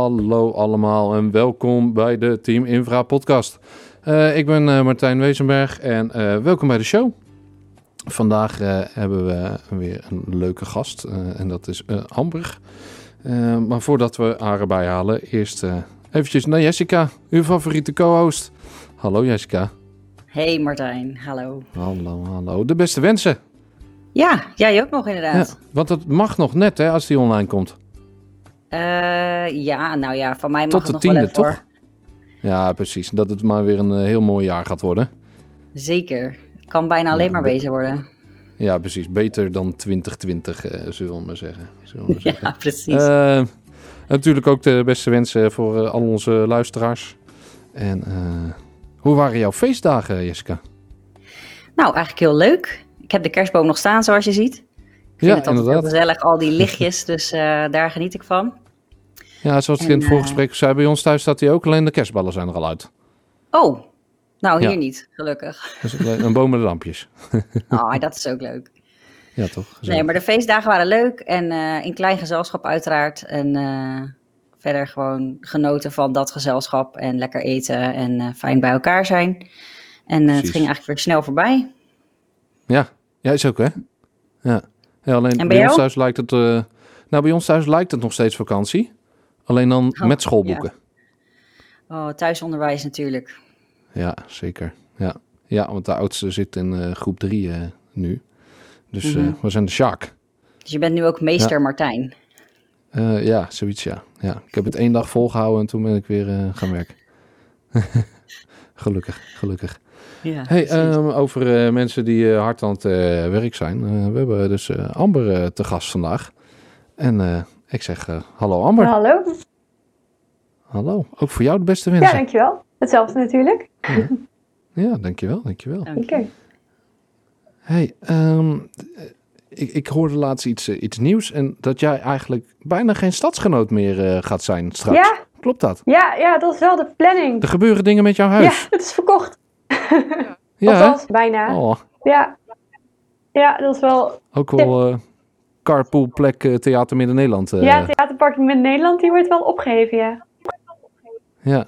Hallo allemaal en welkom bij de Team Infra podcast. Uh, ik ben uh, Martijn Wezenberg en uh, welkom bij de show. Vandaag hebben we weer een leuke gast en dat is Amber. maar voordat we haar erbij halen, eerst eventjes naar Jessica, uw favoriete co-host. Hallo Jessica. Hey Martijn, hallo. Hallo, hallo. De beste wensen. Ja, jij ook nog inderdaad. Ja, want het mag nog net hè, als die online komt. Uh, ja, nou ja, van mij mag Tot de het tiende, nog wel even, toch? Ja, precies. Dat het maar weer een uh, heel mooi jaar gaat worden. Zeker. Het kan bijna alleen Ja, maar be- beter worden. Ja, precies. Beter dan 2020, uh, zullen we maar zeggen. Zullen we maar zeggen. Ja, precies. Eh, natuurlijk ook de beste wensen voor eh, al onze luisteraars. En eh, hoe waren jouw feestdagen, Jessica? Nou, eigenlijk heel leuk. Ik heb de kerstboom nog staan, zoals je ziet. Ik vind Ja, het altijd heel inderdaad. gezellig, al die lichtjes, dus eh, daar geniet ik van. Ja, zoals ik En, in het eh, voorgesprek zei, bij ons thuis staat hij ook. Alleen de kerstballen zijn er al uit. Oh, nou hier Ja. niet, gelukkig. Dus alleen een boom met lampjes. Oh, dat is ook leuk. Ja, toch? Nee, maar de feestdagen waren leuk en eh, in klein gezelschap uiteraard. En eh, verder gewoon genoten van dat gezelschap en lekker eten en eh, fijn bij elkaar zijn. En eh, het ging eigenlijk weer snel voorbij. Ja, ja is ook hè? Ja. ja alleen En bij bij ons thuis lijkt het... eh, nou, bij ons thuis lijkt het nog steeds vakantie. Alleen dan Oh, met schoolboeken. Oh, thuisonderwijs natuurlijk. Ja, zeker. Ja. ja, want de oudste zit in eh, groep 3 nu. Dus eh, Mhm. we zijn de Sjaak. Dus je bent nu ook meester Martijn. Eh, ja, zoiets ja. ja. Ik heb het één dag volgehouden en toen ben ik weer eh, gaan werken. gelukkig, gelukkig. Ja, Hey, ehm, over eh, mensen die eh, hard aan het eh, werk zijn. Eh, we hebben dus eh, Amber eh, te gast vandaag. En eh, ik zeg eh, hallo Amber. Hallo. Hallo. Ook voor jou de beste Ja, wensen. dankjewel. Hetzelfde natuurlijk. Ja, dankjewel, dankjewel. Dank je. Oké. Hey, ehm, ik, ik hoorde laatst iets, eh, iets nieuws. En dat jij eigenlijk bijna geen stadsgenoot meer eh, gaat zijn straks. Ja, Klopt dat? ja, ja, dat is wel de planning. Er gebeuren dingen met jouw Ja, huis. het is verkocht. Ja? Althans, bijna. Oh, Ja. ja, dat is wel... ook wel eh carpoolplek eh, Theater Midden-Nederland. eh, ja, Theaterpark in Nederland, die wordt wel opgeheven, ja. ja.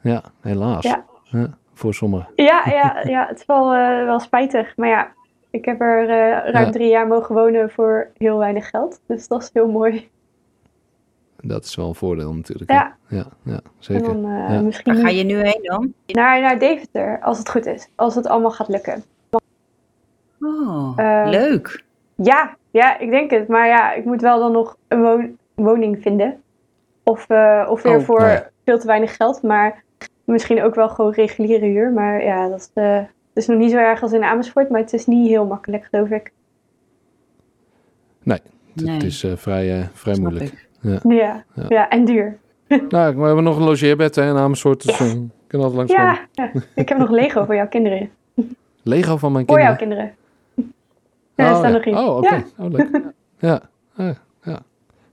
Ja, helaas. Ja. Ja, voor sommigen. Ja, ja, ja het is wel, eh, wel spijtig. Maar ja, ik heb er eh, ruim Ja. drie jaar mogen wonen voor heel weinig geld. Dus dat is heel mooi. Dat is wel een voordeel natuurlijk. Ja. ja, En zeker. dan eh, Ja. misschien Waar ga je nu heen dan? naar, naar Deventer, als het goed is. Als het allemaal gaat lukken. Oh, leuk. Ja, ja, ik denk het. Maar ja, ik moet wel dan nog een woning vinden. Of, eh, of weer Oh, voor nou ja. veel te weinig geld. Maar misschien ook wel gewoon reguliere huur. Maar ja, dat is, eh, het is nog niet zo erg als in Amersfoort. Maar het is niet heel makkelijk, geloof ik. Nee. het is eh, vrij, eh, vrij moeilijk. Ja, Ja. ja. en duur. Nou, we hebben nog een logeerbed hè, in Amersfoort. Dus ik kan altijd langs Ja, ja, ik heb nog Lego voor jouw kinderen. Lego van mijn Voor jouw kinderen. Ja, er oh, staan ja. nog in. Oh, oké. Ja. Oh, leuk. ja. Ja.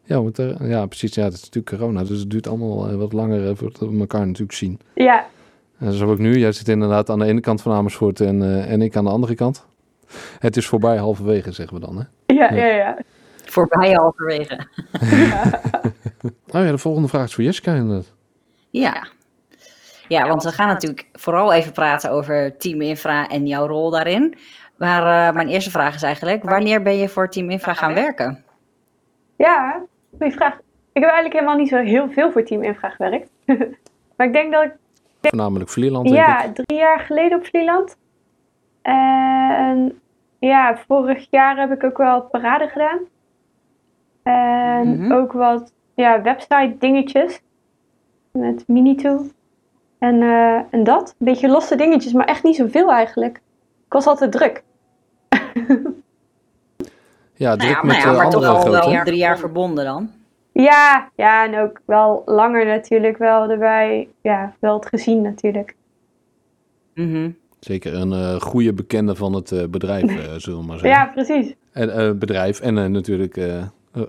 Ja, want, eh, ja, precies. Ja, het is natuurlijk corona. Dus het duurt allemaal eh, wat langer eh, voordat we elkaar natuurlijk zien. Ja, En zo ook nu. Jij zit inderdaad aan de ene kant van Amersfoort en, eh, en ik aan de andere kant. Het is voorbij halverwege, zeggen we dan. Hè? ja, ja, ja. Voorbij halverwege. Oh ja, de volgende vraag is voor Jessica inderdaad. Ja. Ja, want we gaan natuurlijk vooral even praten over Team Infra en jouw rol daarin. Maar eh, mijn eerste vraag is eigenlijk, wanneer ben je voor Team Infra gaan werken? Ja, goede vraag. Ik heb eigenlijk helemaal niet zo heel veel voor Team Infra gewerkt. maar ik denk dat ik Voornamelijk Vlieland, denk ik. Ja, drie jaar geleden op Vlieland. En ja, vorig jaar heb ik ook wel parade gedaan. En Mhm. ook wat ja, website dingetjes. Met Minito. En, eh, en dat. Een beetje losse dingetjes, maar echt niet zoveel eigenlijk. Ik was altijd druk. Ja, Nou ja, met maar, ja, maar toch andere al grote. wel drie jaar verbonden dan. Ja, ja, en ook wel langer natuurlijk wel erbij. Ja, wel het gezien natuurlijk. Mhm. Zeker een eh, goede bekende van het eh, bedrijf, eh, zullen we maar zeggen. Ja, precies. En, eh, bedrijf en eh, natuurlijk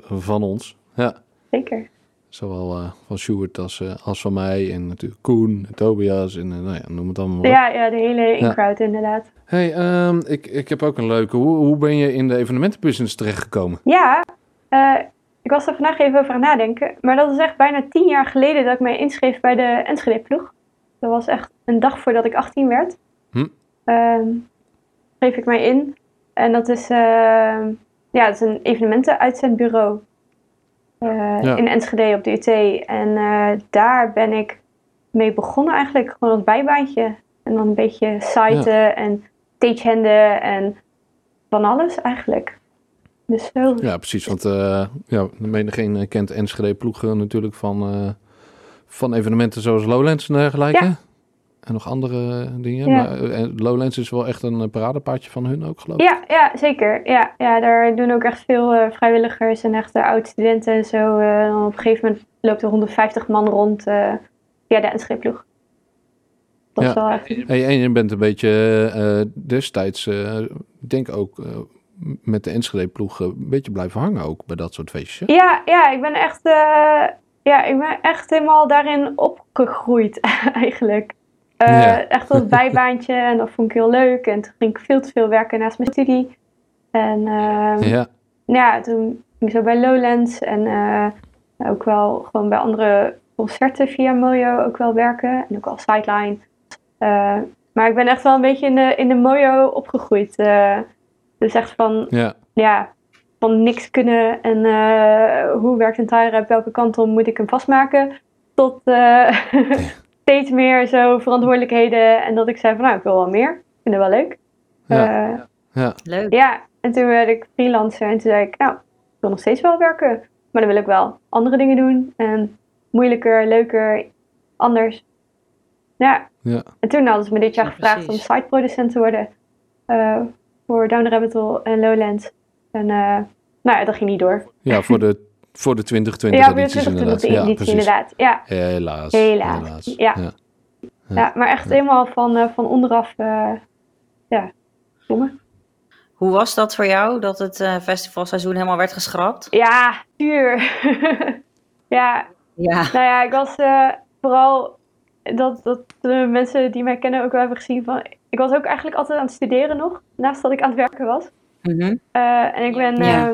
van ons. Ja, Zeker. Zowel eh, van Sjoerd als, eh, als van mij. En natuurlijk Koen, Tobias en eh, nou ja, noem het allemaal maar op. Ja, ja, de hele in-crowd inderdaad. Hey, ehm, ik, ik heb ook een leuke. Hoe, hoe ben je in de evenementenbusiness terechtgekomen? Ja, ik was er vandaag even over aan nadenken. Maar dat is echt bijna tien jaar geleden dat ik mij inschreef bij de Enschede-ploeg. Dat was echt een dag voordat ik 18 werd. Hm. Ehm, schreef ik mij in. En dat is, ehm, ja, dat is een evenementen-uitzendbureau. Eh, Ja. In Enschede op de UT. En eh, daar ben ik mee begonnen eigenlijk. Gewoon als bijbaantje. En dan een beetje siten en stagehanden en van alles eigenlijk. Dus zo. Ja, precies. Want eh ja, menigeen kent Enschede ploegen natuurlijk van, van evenementen zoals Lowlands en dergelijke. Ja. En nog andere dingen. Ja. Maar eh, Lowlands is wel echt een eh, paradepaardje van hun ook, geloof ik. Ja, ja zeker. Ja, ja, daar doen ook echt veel eh, vrijwilligers en echt uh, oud-studenten en zo. op een gegeven moment loopt er 150 man rond via de NSG-ploeg. Dat is Ja. wel echt... Hey, en je bent een beetje destijds, ik denk ook met de Enschede-ploeg, een beetje blijven hangen ook bij dat soort feestjes. hè? Ja, ja, ik ben echt, ja, ik ben echt helemaal daarin opgegroeid eigenlijk. Ja. Echt als bijbaantje en dat vond ik heel leuk. En toen ging ik veel te veel werken naast mijn studie. En ehm, Ja, ja, toen ging ik zo bij Lowlands en eh, ook wel gewoon bij andere concerten via Mojo ook wel werken. En ook al sideline. Eh, maar ik ben echt wel een beetje in de, in de Mojo opgegroeid. dus echt van, ja, ja, van niks kunnen en hoe werkt een tire op welke kant om moet ik hem vastmaken. Tot steeds meer zo verantwoordelijkheden en dat ik zei van nou, ik wil wel meer. Ik vind het wel leuk. Ja. Eh, ja, Leuk. ja, en toen werd ik freelancer en toen zei ik, nou, ik wil nog steeds wel werken. Maar dan wil ik wel andere dingen doen. En moeilijker, leuker, anders. Ja, ja. en toen hadden ze me dit jaar Ja, gevraagd precies. om siteproducent te worden. eh, voor Down the Rabbit Hole en Lowlands. En eh, nou ja, dat ging niet door. Ja, voor de, voor de 2020 ja, weer edities terug inderdaad. de Ja, editie precies. inderdaad. Ja, Helaas. Helaas, ja. ja. ja. maar echt helemaal van, eh, van onderaf. eh ja, jongen. Hoe was dat voor jou, dat het eh, festivalseizoen helemaal werd geschrapt? Ja, duur. ja, Ja, Nou ja, ik was eh, vooral dat, dat de mensen die mij kennen ook wel hebben gezien van. Ik was ook eigenlijk altijd aan het studeren nog, naast dat ik aan het werken was. Mhm. Eh, en ik ben Ja.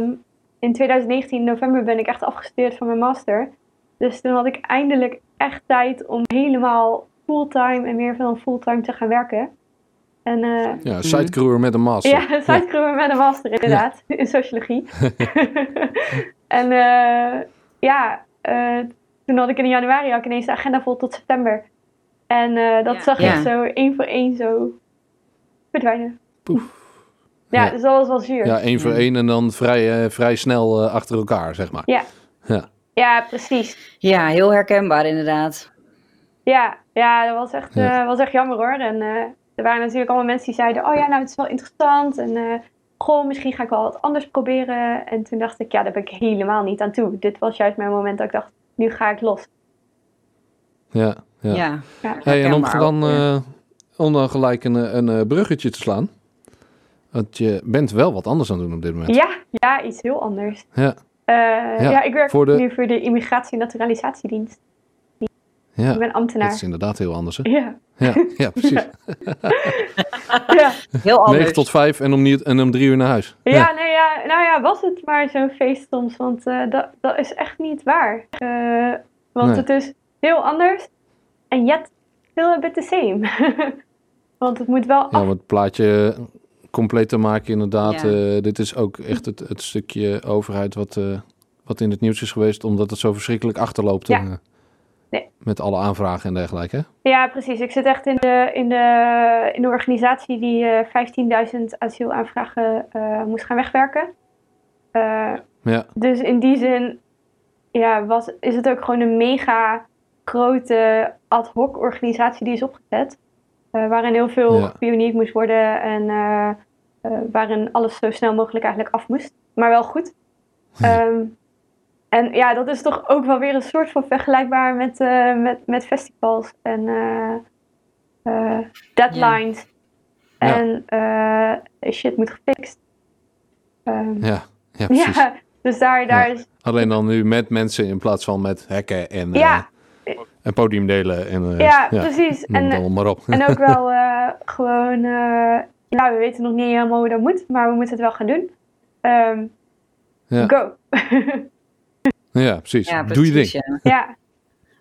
In 2019, in november, ben ik echt afgestudeerd van mijn master. Dus toen had ik eindelijk echt tijd om helemaal fulltime en meer dan fulltime te gaan werken. En eh, Ja, sidecrewer met een master. ja, sitecrewer met een master inderdaad, in sociologie. en eh, ja, eh, toen had ik in januari ik ineens de agenda vol tot september. En eh, dat Ja. zag Ja. ik zo één voor één zo verdwijnen. Poef. Ja, Ja. dus dat was wel zuur. Ja, Ja, één voor één en dan vrij, eh, vrij snel eh, achter elkaar, zeg maar. Ja. Ja. precies. ja heel herkenbaar inderdaad. Ja, ja dat was echt, Ja. eh, was echt jammer hoor. En eh, er waren natuurlijk allemaal mensen die zeiden, oh ja, nou het is wel interessant. En eh, goh, misschien ga ik wel wat anders proberen. En toen dacht ik, ja, daar ben ik helemaal niet aan toe. Dit was juist mijn moment dat ik dacht, nu ga ik los. Ja, ja. Ja, Ja. Hey, en om dan, ja. eh, om dan gelijk een, een eh, bruggetje te slaan. Want je bent wel wat anders aan het doen op dit moment. Ja, ja, iets heel anders. Ja, Eh, Ja, ja, ik werk voor de- nu voor de Immigratie- en Naturalisatiedienst. ja. Ik ben Dat ambtenaar. is inderdaad heel anders, hè? Ja, Ja, ja precies. ja. heel anders. 9 tot 5 en om, niet, en om drie uur naar huis. ja, nee, ja, nou ja, was het maar zo'n feest soms, want eh, dat, dat is echt niet waar. Eh, want Nee. het is heel anders en yet still a bit the same. want het moet wel Ja, af... om het plaatje compleet te maken, inderdaad. Ja. eh, dit is ook echt het, het stukje overheid wat, eh, wat in het nieuws is geweest, omdat het zo verschrikkelijk achterloopt. Ja. eh, Nee. Met alle aanvragen en dergelijke. Hè? Ja, precies. Ik zit echt in de, in de, in de organisatie die eh 15.000 asielaanvragen moest gaan wegwerken. Ja, Dus in die zin ja, was, is het ook gewoon een mega grote ad hoc organisatie die is opgezet. Eh, waarin heel veel Ja. moest worden en eh, eh, waarin alles zo snel mogelijk eigenlijk af moest. Maar wel goed. Ehm, en ja, dat is toch ook wel weer een soort van vergelijkbaar met, met, met festivals en deadlines. Ja. En shit moet gefixt. Ehm, ja, ja precies. ja, dus daar, daar Ja. is. Alleen dan nu met mensen in plaats van met hekken en. En podiumdelen. En, eh, Ja, precies. En, allemaal maar op. en ook wel eh, gewoon. eh nou, we weten nog niet helemaal hoe dat moet, maar we moeten het wel gaan doen. Ehm, Ja. Go. Ja, precies. Ja, Doe je precies, ding. ja.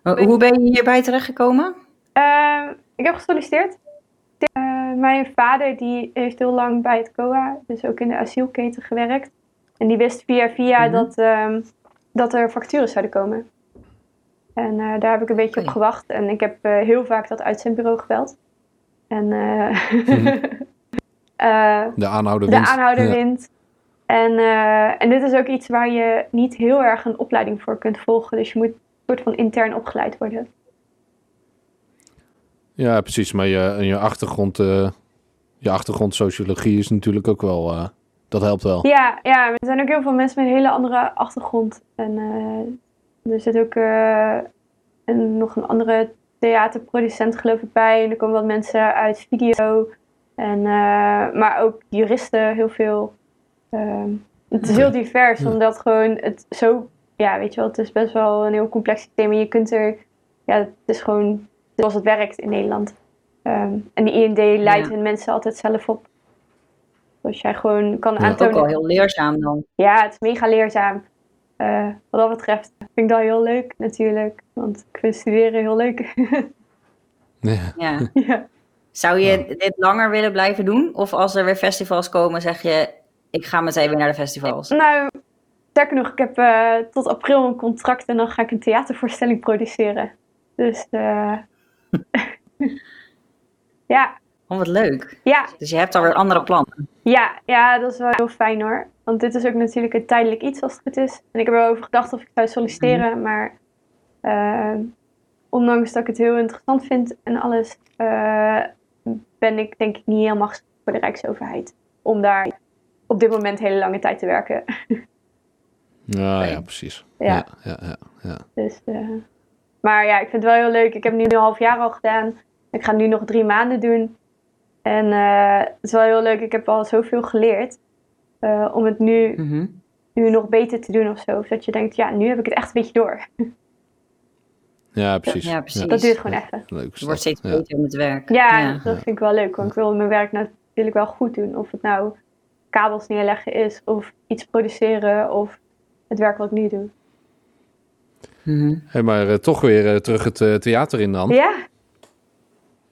Ja, Hoe ben je hierbij terechtgekomen? Ehm, ik heb gesolliciteerd. Eh, mijn vader die heeft heel lang bij het COA, dus ook in de asielketen gewerkt. En die wist via via Mhm. dat, ehm, dat er factures zouden komen. En eh, daar heb ik een beetje op gewacht. En ik heb eh, heel vaak dat uitzendbureau gebeld. En eh, eh, De aanhouder de wint. aanhouder Ja. wint. En, eh, en dit is ook iets waar je niet heel erg een opleiding voor kunt volgen. Dus je moet een soort van intern opgeleid worden. Ja, precies. Maar je, en je achtergrond, eh, je achtergrond sociologie is natuurlijk ook wel, eh, dat helpt wel. Ja, ja, er zijn ook heel veel mensen met een hele andere achtergrond. En eh, er zit ook eh, een, nog een andere theaterproducent geloof ik bij. En er komen wat mensen uit video. En, eh, maar ook juristen, heel veel. Ehm, het is heel divers, Ja. omdat gewoon het zo... Ja, weet je wel, het is best wel een heel complex. En je kunt er... Ja, het is gewoon zoals het werkt in Nederland. Ehm, en de IND leidt Ja. hun mensen altijd zelf op. Dus jij gewoon kan aantonen... Ook al heel leerzaam dan. Ja, het is mega leerzaam. Eh, wat dat betreft vind ik dat heel leuk natuurlijk. Want ik vind studeren heel leuk. Ja. Ja. ja. Zou je dit langer willen blijven doen? Of als er weer festivals komen, zeg je, ik ga meteen weer naar de festivals? Nou, sterker nog, ik heb eh, tot april een contract en dan ga ik een theatervoorstelling produceren. Dus eh, ja, Oh, wat leuk. ja, Dus je hebt alweer andere plannen. ja, ja, dat is wel heel fijn hoor. Want dit is ook natuurlijk een tijdelijk iets als het goed is. En ik heb er wel over gedacht of ik zou solliciteren, maar eh, ondanks dat ik het heel interessant vind en alles, eh, ben ik denk ik niet helemaal geschikt voor de Rijksoverheid. Om daar op dit moment hele lange tijd te werken. Ja, ja, precies. Ja. Ja, ja, ja, ja. Dus, eh, maar ja, ik vind het wel heel leuk. Ik heb het nu een half jaar al gedaan. Ik ga nu nog drie maanden doen. En eh, het is wel heel leuk. Ik heb al zoveel geleerd. eh, om het nu, Mhm. nu nog beter te doen of zo. Of dat je denkt, ja, nu heb ik het echt een beetje door. Ja, precies. Ja, precies. Dat duurt gewoon even. Leuk Je wordt steeds Ja. beter met werk. Ja, dat vind ik wel leuk. Want ik wil mijn werk natuurlijk wel goed doen. Of het nou kabels neerleggen is. Of iets produceren. Of het werk wat ik nu doe. Hey, maar eh, toch weer terug het theater in dan. Ja,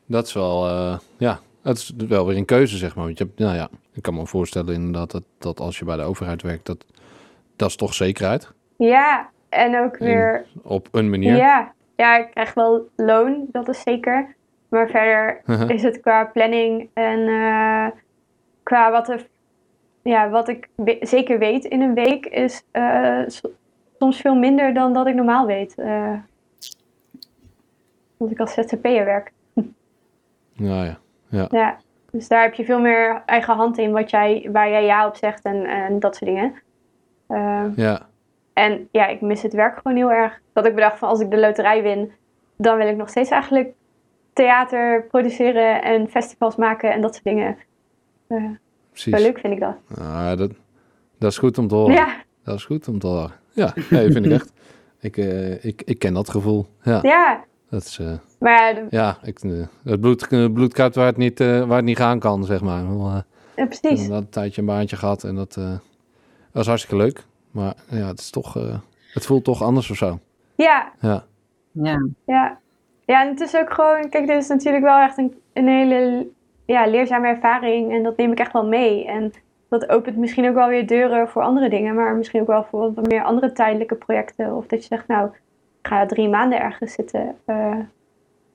Dat is wel, eh, ja, het is wel weer een keuze, zeg maar. Want je hebt, nou ja, ik kan me voorstellen inderdaad dat, dat als je bij de overheid werkt, dat, dat is toch zekerheid. ja. En ook weer Op een manier. Ja, ja, ik krijg wel loon, dat is zeker. Maar verder is het qua planning en eh, qua wat, er, ja, wat ik we- zeker weet in een week, is eh, soms veel minder dan dat ik normaal weet. eh als ik als ZZP'er werk. Nou ja, ja. Ja, dus daar heb je veel meer eigen hand in wat jij, waar jij ja op zegt en, en dat soort dingen. Eh, ja. En ja, ik mis het werk gewoon heel erg. Dat ik bedacht van als ik de loterij win, dan wil ik nog steeds eigenlijk theater produceren en festivals maken en dat soort dingen. Eh, precies. wel leuk vind ik dat. Ah, dat, dat is goed om te horen. Ja, Dat is goed om te horen. Ja, nee, vind ik echt. Ik, eh, ik, ik ken dat gevoel. Ja, ja. Dat is, eh, Maar ja, de- ja ik, eh, het bloed, bloed kruipt waar het, niet, eh, waar het niet gaan kan, zeg maar. Eh, ja, precies. inderdaad een tijdje een baantje gehad en dat eh, was hartstikke leuk. Maar ja, het is toch, eh, het voelt toch anders of zo. Ja, Ja, Ja. ja. Ja, en het is ook gewoon, kijk, dit is natuurlijk wel echt een, een hele ja, leerzame ervaring en dat neem ik echt wel mee. En dat opent misschien ook wel weer deuren voor andere dingen, maar misschien ook wel voor wat meer andere tijdelijke projecten. Of dat je zegt, nou, ik ga drie maanden ergens zitten. Eh,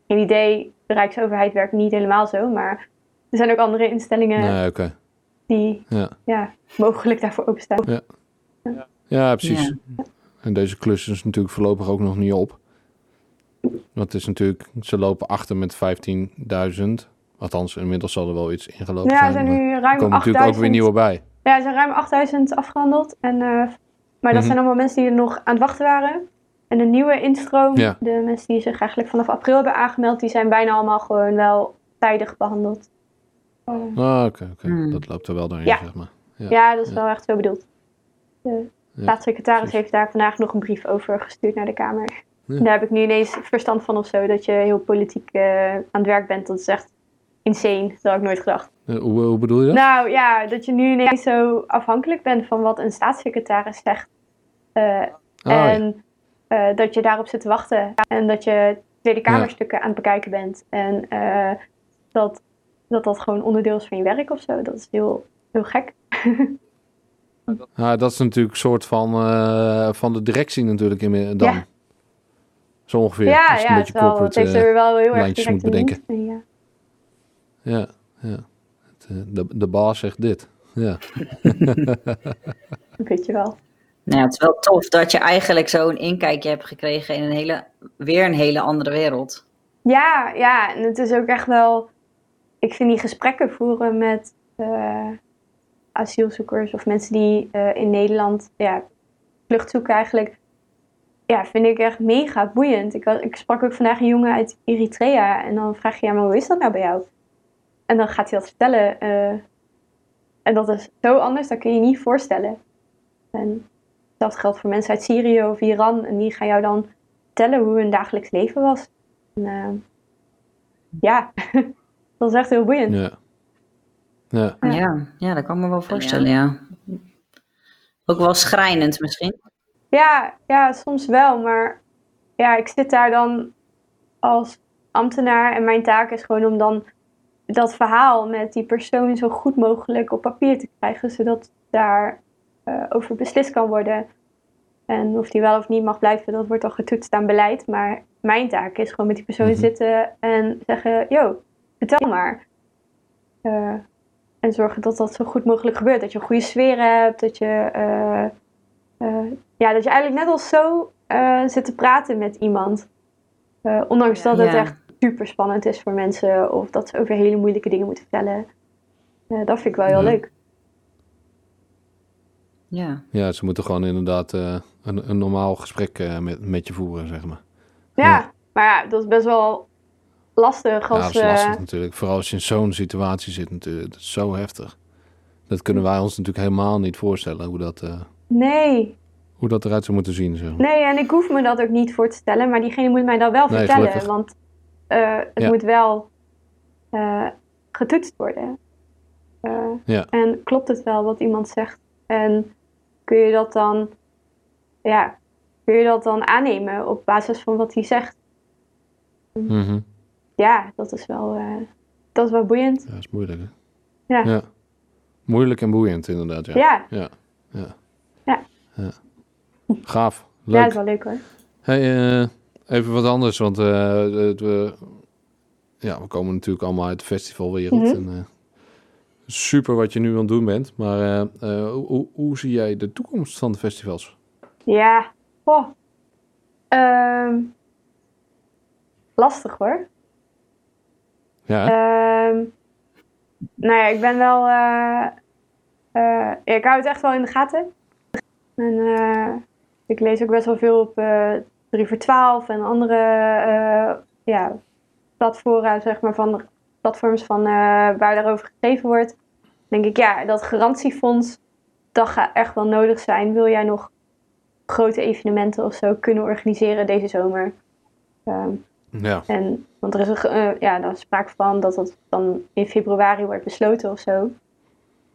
geen idee, de Rijksoverheid werkt niet helemaal zo, maar er zijn ook andere instellingen nee, oké. die Ja. ja, mogelijk daarvoor openstaan. ja, precies. Ja. En deze klus is natuurlijk voorlopig ook nog niet op. Want het is natuurlijk, ze lopen achter met 15.000. Althans, inmiddels zal er wel iets ingelopen Ja, er zijn. zijn maar nu er ruim komen natuurlijk ook weer 8000 nieuwe bij. Ja, er zijn ruim 8000 afgehandeld. En, eh, maar dat Mhm. zijn allemaal mensen die er nog aan het wachten waren. En de nieuwe instroom, Ja. de mensen die zich eigenlijk vanaf april hebben aangemeld, die zijn bijna allemaal gewoon wel tijdig behandeld. Eh, Ah, oké, oké. Hmm. Dat loopt er wel doorheen, Ja. zeg maar. Ja. ja, dat is Ja. wel echt zo bedoeld. De Ja, staatssecretaris precies. heeft daar vandaag nog een brief over gestuurd naar de Kamer. Ja. Daar heb ik nu ineens verstand van of zo, dat je heel politiek eh, aan het werk bent. Dat is echt insane, dat had ik nooit gedacht. Hoe, hoe bedoel je dat? Nou ja, dat je nu ineens zo afhankelijk bent van wat een staatssecretaris zegt. Eh, Oh, ja. en eh, dat je daarop zit te wachten. En dat je Tweede Kamerstukken aan het bekijken bent. En eh, dat, dat dat gewoon onderdeel is van je werk of zo. Dat is heel, heel gek. Ja, dat is natuurlijk een soort van, eh, van de directie natuurlijk in, dan. Ja. Zo ongeveer. ja, ja het, beetje is wel, het corporate... heeft er wel heel erg moet bedenken. dienst. Ja. ja, ja. De, de baas zegt dit. Ja. Weet je wel. Nou het is wel tof dat je eigenlijk zo'n inkijkje hebt gekregen in een hele, weer een hele andere wereld. Ja, ja, en het is ook echt wel. Ik vind die gesprekken voeren met eh, asielzoekers of mensen die eh, in Nederland ja, vlucht zoeken eigenlijk. Ja, vind ik echt mega boeiend. Ik, ik sprak ook vandaag een jongen uit Eritrea en dan vraag je, ja, maar hoe is dat nou bij jou? En dan gaat hij dat vertellen. eh, en dat is zo anders, dat kun je je niet voorstellen. En dat geldt voor mensen uit Syrië of Iran. En die gaan jou dan vertellen hoe hun dagelijks leven was. En, eh, ja, dat is echt heel boeiend. Ja. Ja. Ja. Dat kan ik me wel voorstellen, ja. Ook wel schrijnend misschien. Ja, ja, soms wel. Maar ja, ik zit daar dan als ambtenaar en mijn taak is gewoon om dan dat verhaal met die persoon zo goed mogelijk op papier te krijgen, zodat daar eh, over beslist kan worden. En of die wel of niet mag blijven, dat wordt dan getoetst aan beleid. Maar mijn taak is gewoon met die persoon Mhm. zitten en zeggen: Yo, vertel maar. Eh, en zorgen dat dat zo goed mogelijk gebeurt. Dat je een goede sfeer hebt, dat je. eh, eh, ja, dat je eigenlijk net als zo eh, zit te praten met iemand. Eh, ondanks dat het Ja. echt super spannend is voor mensen of dat ze over hele moeilijke dingen moeten vertellen. Eh, dat vind ik wel heel leuk. Ja, ja, ze moeten gewoon inderdaad eh, een, een normaal gesprek eh, met, met je voeren, zeg maar. Ja, Ja. maar ja, dat is best wel lastig Ja, als... dat is lastig eh, natuurlijk. Vooral als je in zo'n situatie zit natuurlijk. Dat is zo heftig. Dat kunnen wij ons natuurlijk helemaal niet voorstellen hoe dat, nee, hoe dat eruit zou moeten zien. Nee, en ik hoef me dat ook niet voor te stellen, maar diegene moet mij dat wel Nee, vertellen. gelukkig. Want het Ja. moet wel getoetst worden. Ja. En klopt het wel wat iemand zegt? En kun je dat dan, ja, kun je dat dan aannemen op basis van wat hij zegt? Mhm. Ja, dat is wel, eh, dat is wel boeiend. Ja, dat is moeilijk hè? Ja. Moeilijk en boeiend inderdaad, ja. Ja, Ja. ja. Ja. Ja. Gaaf. ja, Leuk. dat is wel leuk hoor. Hey, eh, even wat anders, want eh, het, we, ja, we komen natuurlijk allemaal uit de festivalwereld. Mhm. en, eh, super wat je nu aan het doen bent, maar eh, eh, hoe, hoe, zie jij de toekomst van de festivals? Ja, oh. Lastig hoor. Ja, Ehm, nou ja, ik ben wel. eh, ik hou het echt wel in de gaten. En ik lees ook best wel veel op eh 3 voor 12 en andere ja, platforms, zeg maar, van platforms van, eh, waar daarover geschreven wordt. Denk ik, ja, dat garantiefonds, dat gaat echt wel nodig zijn. Wil jij nog grote evenementen of zo kunnen organiseren deze zomer? Ehm, ja. en, want er is een, eh, ja, daar is sprake van dat dat dan in februari wordt besloten of zo.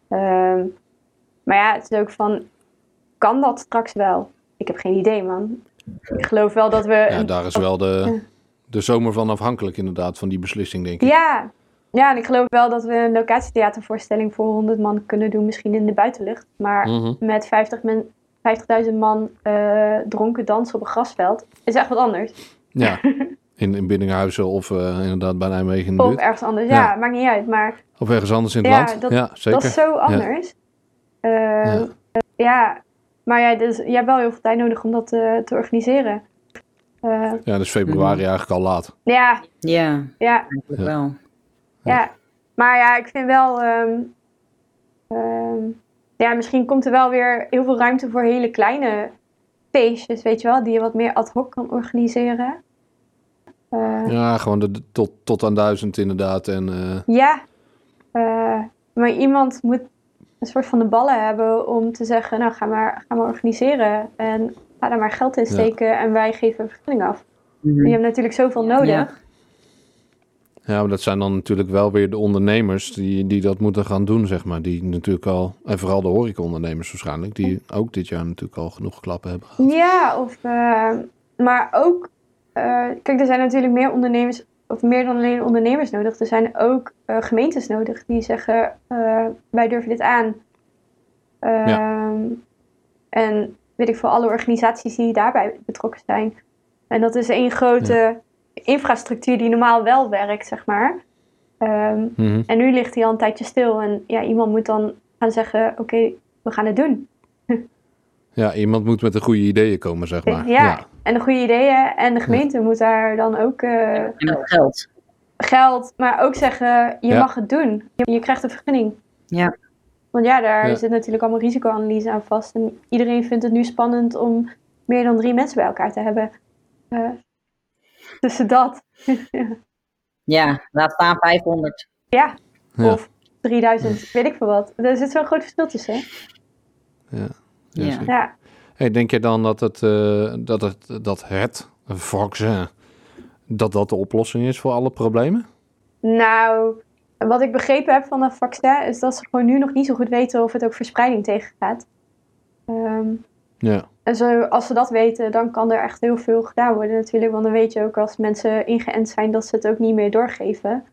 Ehm, maar ja, het is ook van, kan dat straks wel? Ik heb geen idee, man. Ik geloof wel dat we... ja, daar is wel de, de zomer van afhankelijk inderdaad, van die beslissing, denk ik. Ja, ja, en ik geloof wel dat we een locatietheatervoorstelling voor 100 man kunnen doen, misschien in de buitenlucht. Maar Mhm. met 50 men, 50.000 man eh, dronken dansen op een grasveld is echt wat anders. Ja, in, in Biddinghuizen of eh, inderdaad bij Nijmegen in de Of buurt. ergens anders. Ja, Ja. maakt niet uit. Maar Of ergens anders in het Ja, land. dat- ja, zeker. Dat is zo anders. Ja, Ja. ja. maar ja, dus, je hebt wel heel veel tijd nodig om dat eh, te organiseren. Eh, Ja, dus februari eigenlijk al laat. ja, ja, ja, eigenlijk Ja. wel. Ja. Maar ja, ik vind wel... ehm, ehm, ja, misschien komt er wel weer heel veel ruimte voor hele kleine feestjes, weet je wel, die je wat meer ad hoc kan organiseren. Eh, Ja, gewoon de, tot, tot aan duizend inderdaad. En eh, Ja, eh, maar iemand moet een soort van de ballen hebben om te zeggen, nou ga maar, ga maar organiseren en ga daar maar geld in Ja. steken en wij geven een vergunning af. Mhm. Je hebt natuurlijk zoveel nodig. Ja. Ja, maar dat zijn dan natuurlijk wel weer de ondernemers die, die dat moeten gaan doen, zeg maar. Die natuurlijk al, en vooral de horecaondernemers waarschijnlijk, die ook dit jaar natuurlijk al genoeg klappen hebben gehad. Ja, of, eh, maar ook, eh, kijk, er zijn natuurlijk meer ondernemers, of meer dan alleen ondernemers nodig. Er zijn ook eh, gemeentes nodig die zeggen, wij durven dit aan. Ehm, En weet ik voor alle organisaties die daarbij betrokken zijn. En dat is één grote infrastructuur die normaal wel werkt, zeg maar. Ehm, Mhm. en nu ligt die al een tijdje stil. En ja, iemand moet dan gaan zeggen, oké, we gaan het doen. Ja, iemand moet met de goede ideeën komen, zeg maar. Ja, en de goede ideeën. En de gemeente moet daar dan ook eh, En geld. geld, maar ook zeggen, je Ja. mag het doen. Je, je krijgt een vergunning. Ja. Want ja, daar Ja. zit natuurlijk allemaal risicoanalyse aan vast. En iedereen vindt het nu spannend om meer dan drie mensen bij elkaar te hebben. Eh tussen dat. Ja, laat staan 500. ja, Ja. of 3000, weet ik veel wat. Er zit zo'n groot verschil tussen. hè? Ja. Ja. Ja. Hey, denk je dan dat het, eh, dat het, dat het vaccin, dat dat de oplossing is voor alle problemen? Nou, wat ik begrepen heb van dat vaccin is dat ze gewoon nu nog niet zo goed weten of het ook verspreiding tegengaat. Ehm, Ja, en zo, als ze dat weten, dan kan er echt heel veel gedaan worden natuurlijk. Want dan weet je ook als mensen ingeënt zijn dat ze het ook niet meer doorgeven.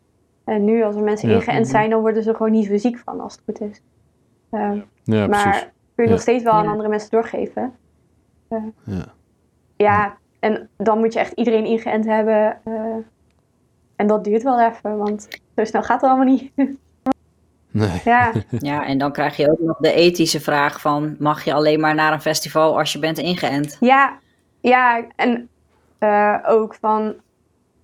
En nu als er mensen Ja. ingeënt zijn, dan worden ze gewoon niet zo ziek van als het goed is. Ehm, ja maar precies. kun je Ja. nog steeds wel aan andere mensen doorgeven. Ja. Ja, en dan moet je echt iedereen ingeënt hebben. eh, en dat duurt wel even, want zo snel gaat het allemaal niet. Nee. ja, Ja, en dan krijg je ook nog de ethische vraag van... mag je alleen maar naar een festival als je bent ingeënt? ja, ja, en eh, ook van...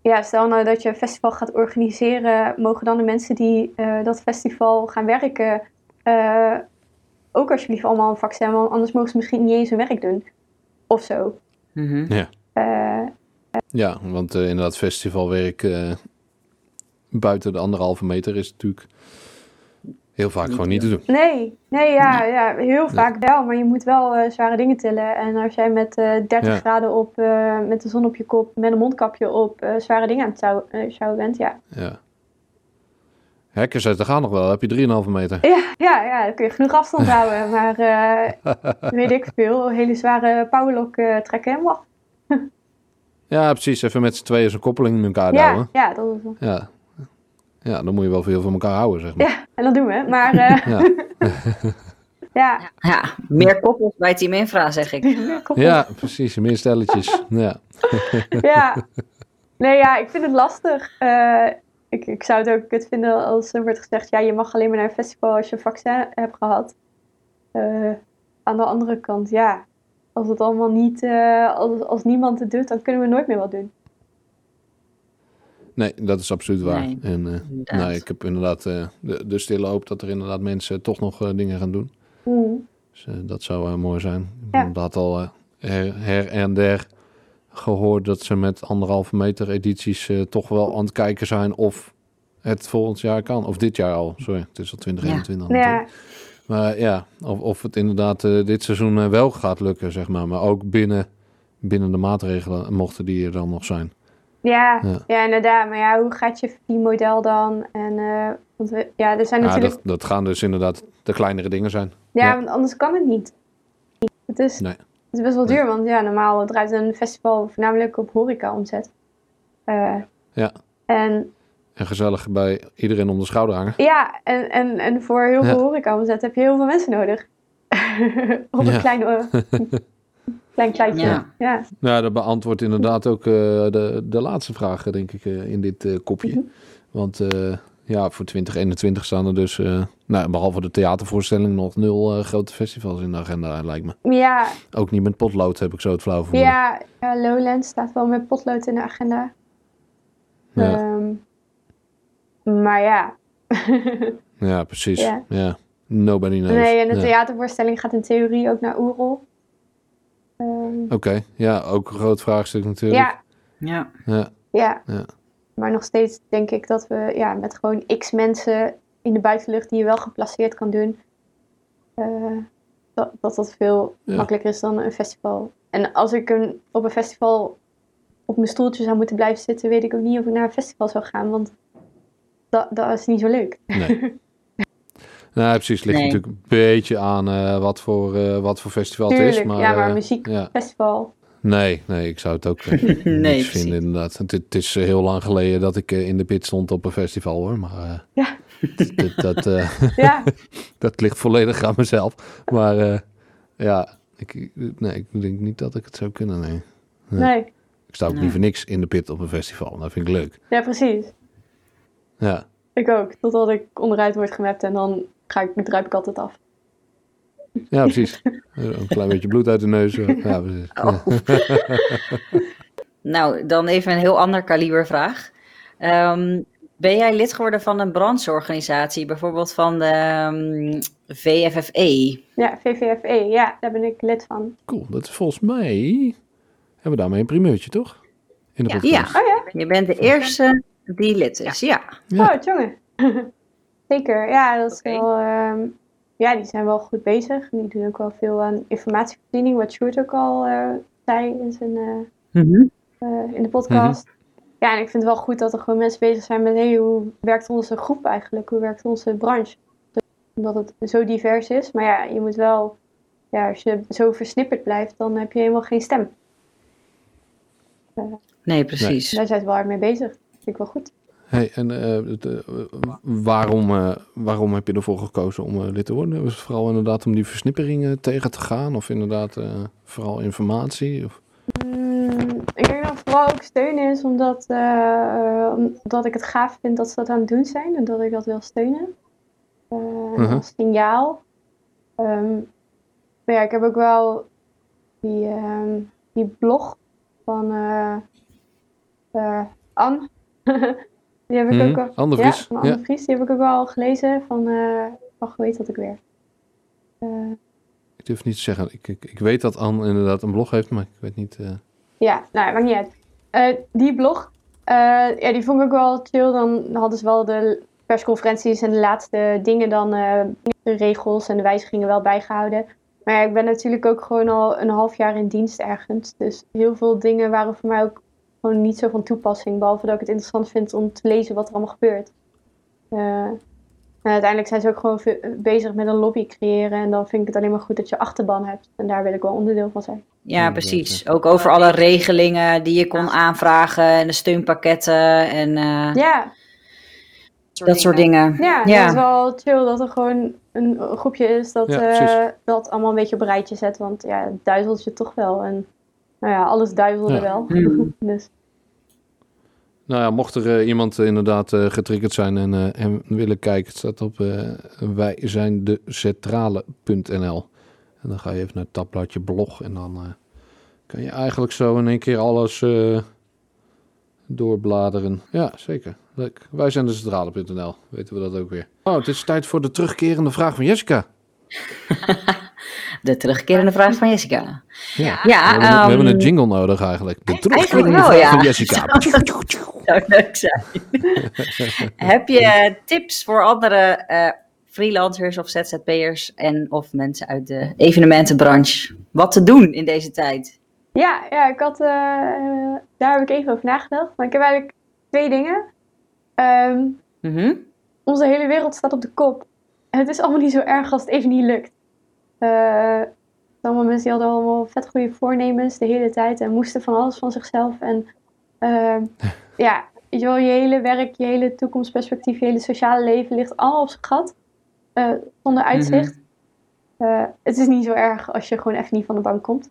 Ja, stel nou dat je een festival gaat organiseren, mogen dan de mensen die eh, dat festival gaan werken eh, ook alsjeblieft allemaal een vaccin want anders mogen ze misschien niet eens hun werk doen. Of zo. Mhm. Eh, Ja, want inderdaad, festivalwerk eh, buiten de anderhalve meter is natuurlijk heel vaak Niet gewoon niet te doen. Nee, nee, ja, ja heel vaak wel, maar je moet wel eh, zware dingen tillen. En als jij met eh 30 Ja. graden op, eh, met de zon op je kop, met een mondkapje op, eh, zware dingen aan het sjouwen sjouwen bent, ja. Ja. Hekken zetten gaan nog wel, heb je 3,5 meter. Ja, ja, ja, dan kun je genoeg afstand houden, maar eh, weet ik veel, hele zware powerlock eh, trekken en wat. Ja, precies. Even met z'n tweeën zo'n koppeling in elkaar Ja, houden. ja, dat is wel. Ja. Ja, dan moet je wel veel van elkaar houden, zeg maar. Ja, en dat doen we, maar eh, Ja. ja, Ja, meer koppels bij Team Infra, zeg ik. Ja, precies. Meer stelletjes. Ja. ja. Nee, ja, ik vind het lastig. Eh, ik, ik zou het ook kut vinden als er wordt gezegd... ja, je mag alleen maar naar een festival als je een vaccin hebt gehad. Eh, aan de andere kant, ja... als het allemaal niet... eh, als, als niemand het doet, dan kunnen we nooit meer wat doen. Nee, dat is absoluut waar. Nee, en eh, nee, ik heb inderdaad eh, de, de stille hoop dat er inderdaad mensen toch nog eh, dingen gaan doen. Mm. Dus dat zou mooi zijn. Ja. Ik had al her, her en der gehoord dat ze met anderhalve meter edities toch wel aan het kijken zijn of het volgend jaar kan. Of dit jaar al, sorry. Het is al 2021 Ja. Maar ja, of, of het inderdaad dit seizoen wel gaat lukken, zeg maar. Maar ook binnen, binnen de maatregelen mochten die er dan nog zijn. Ja, Ja. ja. inderdaad. Maar ja, hoe gaat je verdienmodel dan? En, eh, want we, ja, er zijn Ja, natuurlijk... dat, dat gaan dus inderdaad de kleinere dingen zijn. Ja, Ja. want anders kan het niet. Het is, Nee. het is best wel Nee. duur, want ja, normaal draait een festival voornamelijk op horeca-omzet. Eh, Ja. En En gezellig bij iedereen om de schouder hangen. ja, en, en, en voor heel veel Ja. horeca-omzet heb je heel veel mensen nodig. op een klein, eh, klein kleintje. Ja. Ja. Nou, dat beantwoordt inderdaad ook eh, de, de laatste vraag, denk ik, eh, in dit eh, kopje. Mhm. Want eh, ja, voor 2021 staan er dus, eh, nou, behalve de theatervoorstelling, nog nul grote festivals in de agenda, lijkt me. Ja, Ook niet met potlood, heb ik zo het flauw vermoeden. ja, ja, Lowlands staat wel met potlood in de agenda. Ja. Ehm, maar ja. Ja, precies. Ja. Ja. Nobody knows. nee, en de Ja. theatervoorstelling gaat in theorie ook naar Oerol. Ehm, Oké, ja, ook een groot vraagstuk natuurlijk. ja, Ja, Ja. Ja. Ja. Maar nog steeds denk ik dat we ja, met gewoon x mensen in de buitenlucht die je wel geplaceerd kan doen, eh, dat, dat dat veel Ja. makkelijker is dan een festival. En als ik een, op een festival op mijn stoeltje zou moeten blijven zitten, weet ik ook niet of ik naar een festival zou gaan. Want dat, dat is niet zo leuk. Nee. nou, precies. Het ligt Nee. natuurlijk een beetje aan eh, wat, voor, eh, wat voor festival het is. Maar, ja, maar eh, muziekfestival. ja. Nee, nee, ik zou het ook Nee, niks vinden inderdaad. Het, het is heel lang geleden dat ik in de pit stond op een festival hoor. Maar Ja. dat, dat, Ja, dat ligt volledig aan mezelf. Maar ja, ik, nee, ik denk niet dat ik het zou kunnen. Nee. Nee. Ik sta ook liever niks in de pit op een festival. Dat vind ik leuk. Ja, precies. Ja, Ik ook. Totdat ik onderuit word gemapt en dan ga ik, druip ik altijd af. ja precies. een klein beetje bloed uit de neus. Ja, precies. Oh. Nou, dan even een heel ander kaliber vraag. Ehm, ben jij lid geworden van een brancheorganisatie, bijvoorbeeld van de ehm, VFFE? Ja, VVFE, ja, daar ben ik lid van. Cool, dat is volgens mij... Hebben we daarmee een primeurtje, toch? In de Ja. podcast. Oh ja? Je bent de eerste die lid is, ja. Ja. Oh, jongen. Zeker, ja, dat is wel... ehm, ja, die zijn wel goed bezig. Die doen ook wel veel aan informatievoorziening, wat Sjoerd ook al eh, zei in, zijn, eh, eh, in de podcast. Ja, en ik vind het wel goed dat er gewoon mensen bezig zijn met... Hey, hoe werkt onze groep eigenlijk? Hoe werkt onze branche? Omdat het zo divers is. Maar ja, je moet wel... Ja, als je zo versnipperd blijft, dan heb je helemaal geen stem. Nee, precies. Daar zijn ze wel hard mee bezig. Dat vind ik wel goed. Hey, en eh, eh, waarom, eh, waarom heb je ervoor gekozen om lid te worden? Was het vooral inderdaad om die versnipperingen tegen te gaan? Of inderdaad vooral informatie? Of... Mm, ik denk dat het vooral ook steun is, omdat, omdat ik het gaaf vind dat ze dat aan het doen zijn en dat ik dat wil steunen. Mhm. Als signaal. Ehm, maar ja, ik heb ook wel die, ehm, die blog van Anne. die heb ik Mhm, ook al. Anne Ja, Vries, van Anne ja. de Vries. Die heb ik ook wel gelezen van, eh wacht, hoe heet dat ook weer? Eh, Ik durf niet te zeggen. Ik, ik, ik weet dat Anne inderdaad een blog heeft, maar ik weet niet... eh, Ja, nou, maakt niet uit. Die blog, ja, die vond ik ook wel chill. Dan hadden ze wel de persconferenties en de laatste dingen dan, de regels en de wijzigingen wel bijgehouden. Maar ja, ik ben natuurlijk ook gewoon al een half jaar in dienst ergens. Dus heel veel dingen waren voor mij ook gewoon niet zo van toepassing. Behalve dat ik het interessant vind om te lezen wat er allemaal gebeurt. Eh, en uiteindelijk zijn ze ook gewoon bezig met een lobby creëren. En dan vind ik het alleen maar goed dat je achterban hebt. En daar wil ik wel onderdeel van zijn. Ja, precies. Ook over alle regelingen die je kon aanvragen en de steunpakketten en eh, Ja, dat soort dingen. Ja, Ja. het is wel chill dat er gewoon een groepje is dat Ja, eh, dat allemaal een beetje op een rijtje zet. Want ja, het duizelt je toch wel. En nou ja, alles duizelde Ja. wel. Hmm. dus Nou ja, mocht er eh, iemand eh, inderdaad eh, getriggerd zijn en, eh, en willen kijken, het staat op uh, wij zijn de centrale.nl. En dan ga je even naar het tabbladje blog en dan eh, kan je eigenlijk zo in één keer alles eh, doorbladeren. Ja, zeker. Leuk. Wij zijn de centrale.nl, weten we dat ook weer. Oh, het is tijd voor de terugkerende vraag van Jessica. De terugkerende vraag van Jessica. Ja, Ja, we, hebben, we hebben ehm, een jingle nodig eigenlijk. De eigenlijk terugkerende wel, vraag ja. van Jessica. zou leuk zijn. Heb je tips voor andere eh, freelancers of ZZP'ers en of mensen uit de evenementenbranche? Wat te doen in deze tijd? ja, ja, ik had, eh, daar heb ik even over nagedacht. Maar ik heb eigenlijk twee dingen. Ehm, Mhm. onze hele wereld staat op de kop. En het is allemaal niet zo erg als het even niet lukt. Eh, allemaal mensen die hadden allemaal vet goede voornemens de hele tijd en moesten van alles van zichzelf. En ehm, ja, je wel, je hele werk, je hele toekomstperspectief, je hele sociale leven ligt allemaal op zijn gat. eh, zonder uitzicht. Eh, het is niet zo erg als je gewoon even niet van de bank komt.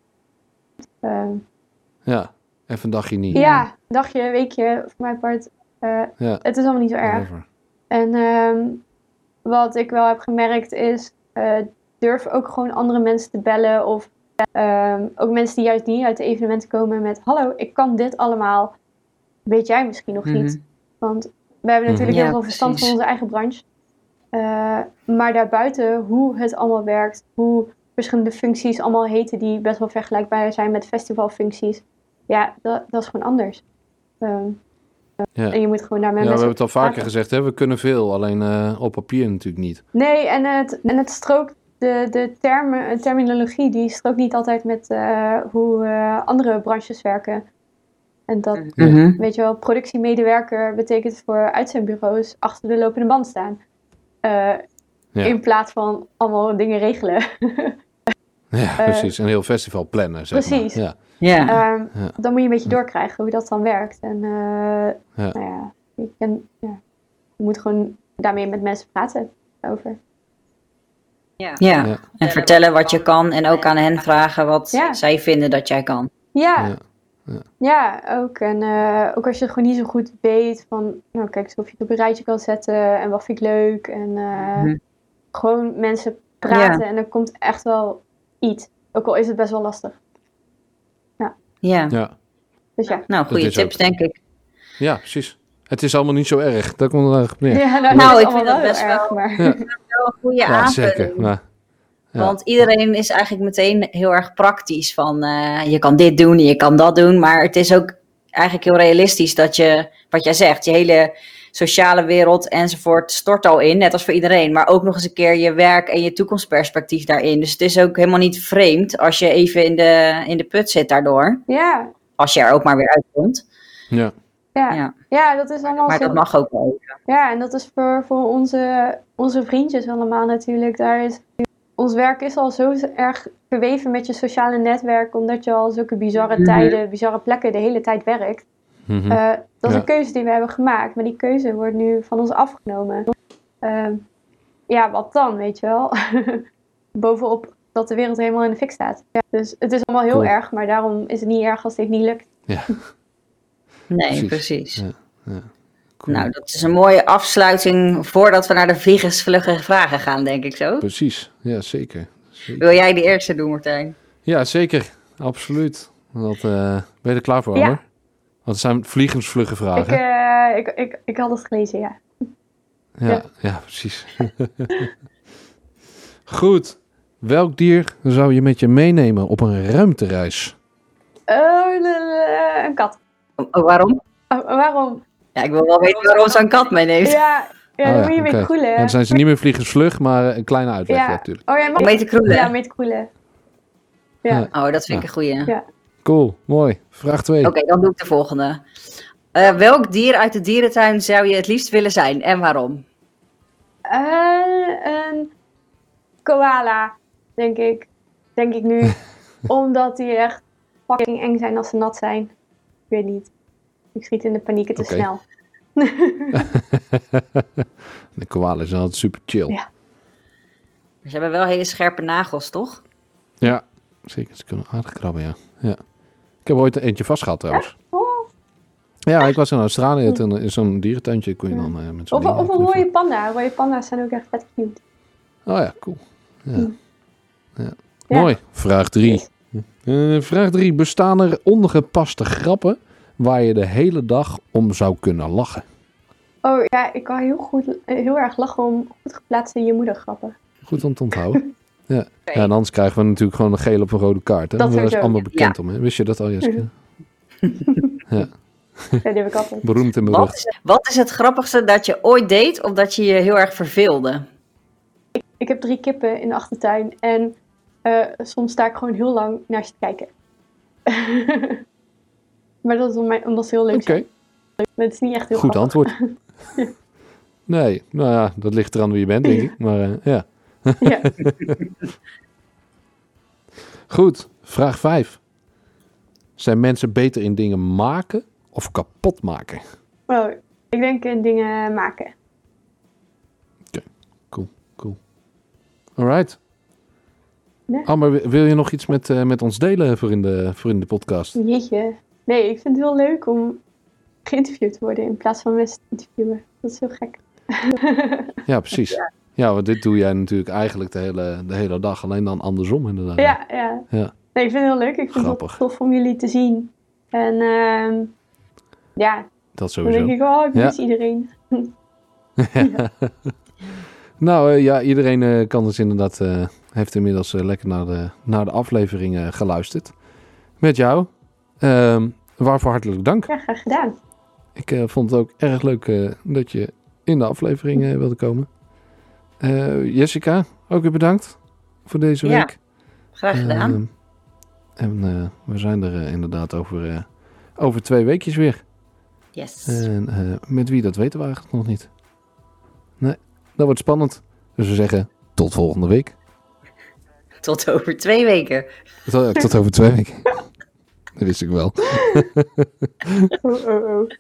Ja, even een dagje niet. ja, dagje, weekje, voor mijn part. eh, Ja, het is allemaal niet zo erg. whatever. En ehm, wat ik wel heb gemerkt is, eh, durf ook gewoon andere mensen te bellen. Of ehm, ook mensen die juist niet uit de evenementen komen met... Hallo, ik kan dit allemaal. Weet jij misschien nog niet? Mhm. Want we hebben natuurlijk Ja, heel veel verstand precies. van onze eigen branche. Eh, maar daarbuiten, hoe het allemaal werkt, hoe verschillende functies allemaal heten die best wel vergelijkbaar zijn met festivalfuncties. Ja, dat, dat is gewoon anders. Ehm, Ja. En je moet gewoon daar met Ja, we hebben het al vaker praten. gezegd, hè? we kunnen veel, alleen eh, op papier natuurlijk niet. Nee, en het, en het strookt, de, de termen, terminologie, die strookt niet altijd met eh, hoe eh, andere branches werken. En dat, Ja. Mhm. weet je wel, productiemedewerker betekent voor uitzendbureaus achter de lopende band staan. Eh, Ja. In plaats van allemaal dingen regelen. Ja, precies. Een heel festival plannen, zeg precies. maar. Ja. Ja. Ehm, Ja. Dan moet je een beetje doorkrijgen hoe dat dan werkt. En eh, Ja. nou ja, je, kan, ja, je moet gewoon daarmee met mensen praten over. Ja. Ja. En vertellen wat je kan en ook aan hen vragen wat Ja. zij vinden dat jij kan. Ja, Ja. ja. Ja. ook. En eh, ook als je het gewoon niet zo goed weet van, nou kijk eens of je het op een rijtje kan zetten en wat vind ik leuk. En eh, Mhm. gewoon mensen praten en er komt echt wel iets. Ook al is het best wel lastig. Ja. Ja. Dus ja. Nou, goede tips ook- denk ik. ja, precies. Het is allemaal niet zo erg. Daar komt het eigenlijk op neer. Ja, nou, Nou, dat ik vind dat wel best erg, wel- maar... Ja. Wel een goede Ja, zeker. Ja. Want iedereen is eigenlijk meteen heel erg praktisch van eh, je kan dit doen en je kan dat doen. Maar het is ook eigenlijk heel realistisch dat je, wat jij zegt, je hele sociale wereld enzovoort stort al in, net als voor iedereen. Maar ook nog eens een keer je werk en je toekomstperspectief daarin. Dus het is ook helemaal niet vreemd als je even in de, in de put zit daardoor. Ja, Als je er ook maar weer uitkomt. ja. Ja. Ja. ja. dat is allemaal Maar zo. dat mag ook wel. Ja, en dat is voor, voor onze, onze vriendjes allemaal natuurlijk. Daar is, ons werk is al zo erg verweven met je sociale netwerk, omdat je al zulke bizarre Mhm. tijden, bizarre plekken de hele tijd werkt. Mhm. Eh, dat is Ja. een keuze die we hebben gemaakt, maar die keuze wordt nu van ons afgenomen. Ehm, ja, wat dan, weet je wel? Bovenop dat de wereld helemaal in de fik staat. Ja, dus het is allemaal heel Cool. erg, maar daarom is het niet erg als dit niet lukt. Nee, Precies. precies. Ja. Cool. Nou, dat is een mooie afsluiting voordat we naar de vliegensvlugge vragen gaan, denk ik zo. Precies. Ja, zeker. zeker. Wil jij de eerste doen, Martijn? Ja, zeker. Absoluut. Dat, eh, ben je er klaar voor, Ja. Amber? Want het zijn vliegensvlugge vragen. Ik, eh, ik, ik, ik had het gelezen, ja. Ja, Ja. ja. precies. Goed. Welk dier zou je met je meenemen op een ruimtereis? Oh, eh, een kat. Oh, waarom? Oh, waarom? Ja, ik wil wel weten waarom zo'n kat meeneemt. Ja, ja Oh dan moet je mee. Ja, dan zijn ze niet meer vliegensvlug, maar een kleine uitleg Ja. natuurlijk. Oh ja, Om mee te kroelen. Ja, mee te kroelen. Ja. Ja. Oh, dat vind ik een goeie. Ja. Cool, mooi. Vraag 2. Oké, dan doe ik de volgende. Eh, welk dier uit de dierentuin zou je het liefst willen zijn en waarom? Eh, een koala, denk ik. Denk ik nu. Omdat die echt fucking eng zijn als ze nat zijn. Ik weet niet. Ik schiet in de paniek te snel. De koala is altijd super chill. Ja. Ze hebben wel hele scherpe nagels, toch? Ja, zeker. Ze kunnen aardig krabben, ja. ja. Ik heb ooit eentje vastgehad trouwens. Oh. Ja, ik was in Australië. toen In zo'n dierentuintje kon je dan eh, met zo'n Of, een- of rode panda. Rode panda's zijn ook echt vet cute. Oh ja, cool. Ja. Ja. Ja. Mooi. Vraag 3. Vraag 3. Bestaan er ongepaste grappen waar je de hele dag om zou kunnen lachen? Oh ja, ik kan heel, goed, heel erg lachen om goed geplaatste je moeder grappen. Goed om te onthouden. Ja. ja, en anders krijgen we natuurlijk gewoon een gele op een rode kaart. Hè? Dat is allemaal bekend om. Hè? Wist je dat al, Jessica? Ja, die heb ik altijd. Beroemd en Wat berucht. is, wat is het grappigste dat je ooit deed of dat je je heel erg verveelde? Ik heb drie kippen in de achtertuin en eh, soms sta ik gewoon heel lang naar ze te kijken. maar dat is om mij, omdat ze heel leuk Oké, het is niet echt heel goed grappig. antwoord. Nee, nou ja, dat ligt eraan wie je bent, denk ik. Maar eh, ja. Ja. Goed, vraag 5. Zijn mensen beter in dingen maken of kapot maken? Oh, ik denk in dingen maken. Alright. Nee. Amber, wi- wil je nog iets met, eh, met ons delen voor in, de, voor in de podcast? Jeetje. Nee, ik vind het heel leuk om geïnterviewd te worden in plaats van mensen te interviewen. Dat is heel gek. Ja, precies. Ja, want dit doe jij natuurlijk eigenlijk de hele, de hele dag, alleen dan andersom inderdaad. Ja, ja. Ja. Nee, ik vind het heel leuk. Ik vind Grappig. het tof om jullie te zien. En ehm, ja, Dat dan sowieso. denk ik, oh, ik Ja. mis iedereen. Nou eh, ja, iedereen eh, kan dus inderdaad, heeft inmiddels eh, lekker naar de, naar de aflevering eh, geluisterd. Met jou. Ehm, waarvoor hartelijk dank. Ja, graag gedaan. Ik eh, vond het ook erg leuk dat je in de aflevering wilde komen. Jessica, ook weer bedankt voor deze Ja, week. Graag gedaan. Ehm, en we zijn er inderdaad over, over twee weekjes weer. Yes. En met wie, dat weten we eigenlijk nog niet. Nee, dat wordt spannend. Dus we zeggen tot volgende week. Tot over twee weken. Tot, tot over twee weken. Dat wist ik wel. Oh, oh, oh.